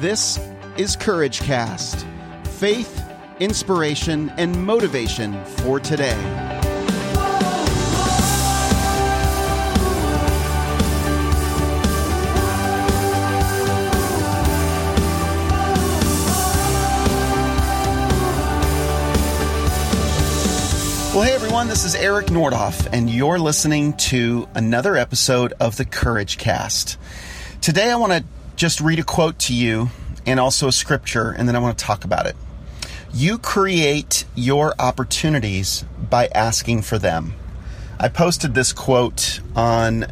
This is Courage Cast faith, inspiration, and motivation for today. Well, hey everyone, this is Eric Nordoff, and you're listening to another episode of the Courage Cast. Today, I want to just read a quote to you and also a scripture, and then I want to talk about it. You create your opportunities by asking for them. I posted this quote on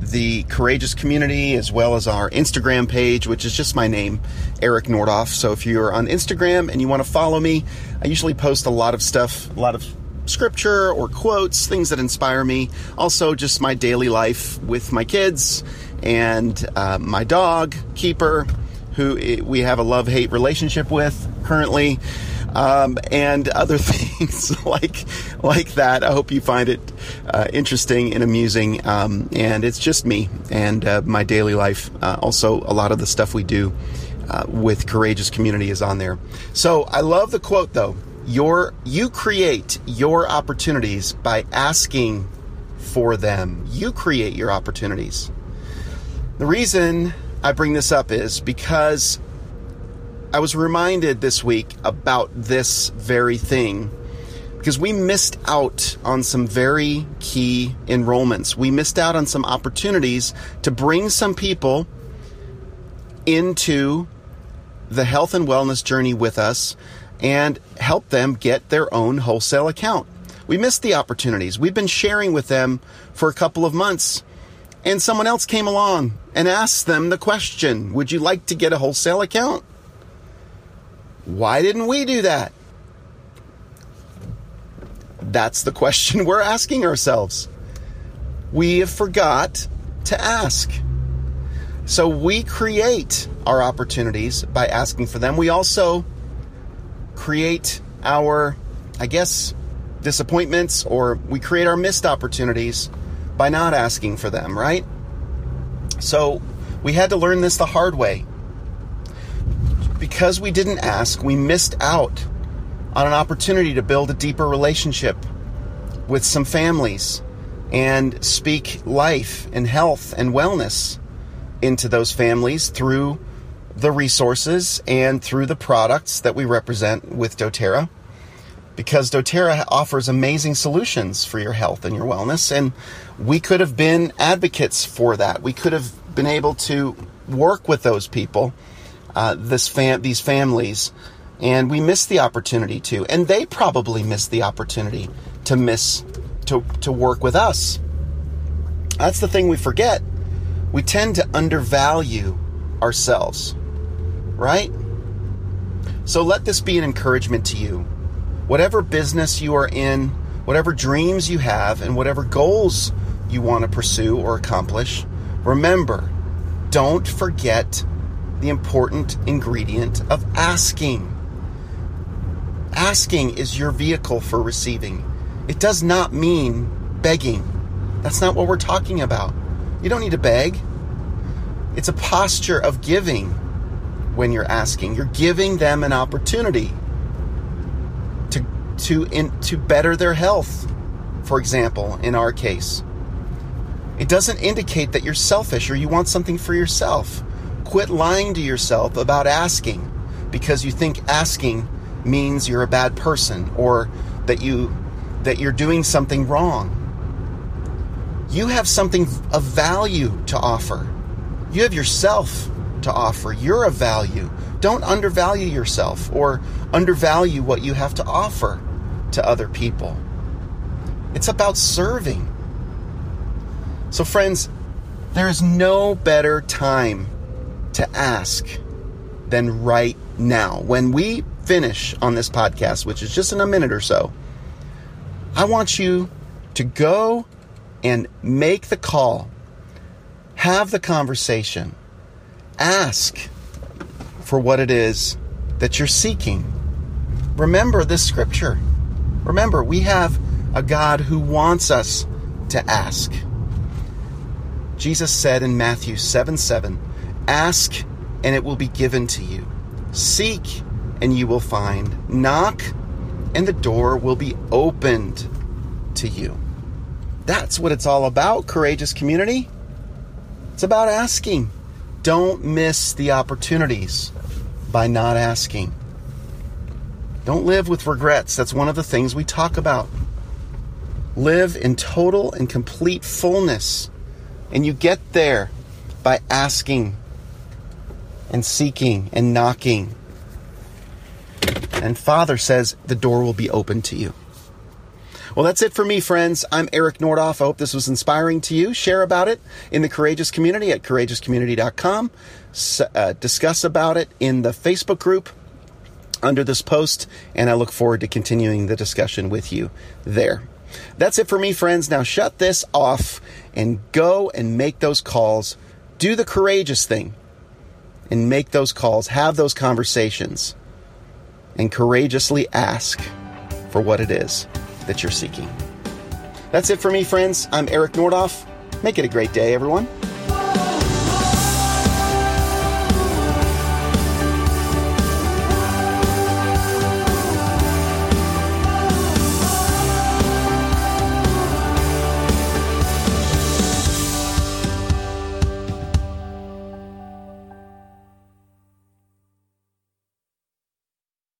the Courageous community as well as our Instagram page, which is just my name, Eric Nordoff. So if you're on Instagram and you want to follow me, I usually post a lot of stuff, a lot of scripture or quotes, things that inspire me. Also, just my daily life with my kids and uh, my dog, Keeper, who we have a love hate relationship with currently. Um, and other things like like that. I hope you find it uh, interesting and amusing. Um, and it's just me and uh, my daily life. Uh, also, a lot of the stuff we do uh, with Courageous Community is on there. So I love the quote though your you create your opportunities by asking for them. You create your opportunities. The reason I bring this up is because I was reminded this week about this very thing because we missed out on some very key enrollments. We missed out on some opportunities to bring some people into the health and wellness journey with us and help them get their own wholesale account. We missed the opportunities. We've been sharing with them for a couple of months, and someone else came along and asked them the question Would you like to get a wholesale account? Why didn't we do that? That's the question we're asking ourselves. We have forgot to ask. So we create our opportunities by asking for them. We also create our, I guess, disappointments or we create our missed opportunities by not asking for them, right? So we had to learn this the hard way. Because we didn't ask, we missed out on an opportunity to build a deeper relationship with some families and speak life and health and wellness into those families through the resources and through the products that we represent with doTERRA because doTERRA offers amazing solutions for your health and your wellness and we could have been advocates for that we could have been able to work with those people uh, this fam- these families and we missed the opportunity to and they probably missed the opportunity to miss to, to work with us that's the thing we forget we tend to undervalue ourselves right? So let this be an encouragement to you. Whatever business you are in, whatever dreams you have, and whatever goals you want to pursue or accomplish, remember, don't forget the important ingredient of asking. Asking is your vehicle for receiving. It does not mean begging. That's not what we're talking about. You don't need to beg. It's a posture of giving when you're asking. You're giving them an opportunity to in, to better their health. For example, in our case, it doesn't indicate that you're selfish or you want something for yourself. Quit lying to yourself about asking because you think asking means you're a bad person or that you that you're doing something wrong. You have something of value to offer. You have yourself to offer. You're of value. Don't undervalue yourself or undervalue what you have to offer to other people. It's about serving. So, friends, there is no better time to ask than right now. When we finish on this podcast, which is just in a minute or so, I want you to go and make the call, have the conversation ask for what it is that you're seeking. Remember this scripture. Remember, we have a God who wants us to ask. Jesus said in Matthew 7 7, Ask and it will be given to you. Seek, and you will find. Knock, and the door will be opened to you. That's what it's all about, courageous community. It's about asking. Don't miss the opportunities by not asking. Don't live with regrets. That's one of the things we talk about. Live in total and complete fullness. And you get there by asking and seeking and knocking. And Father says the door will be open to you. Well, that's it for me, friends. I'm Eric Nordoff. I hope this was inspiring to you. Share about it in the Courageous Community at courageouscommunity.com. Uh, discuss about it in the Facebook group under this post, and I look forward to continuing the discussion with you there. That's it for me, friends. Now shut this off and go and make those calls. Do the courageous thing and make those calls, have those conversations, and courageously ask for what it is that you're seeking. That's it for me, friends. I'm Eric Nordoff. Make it a great day, everyone.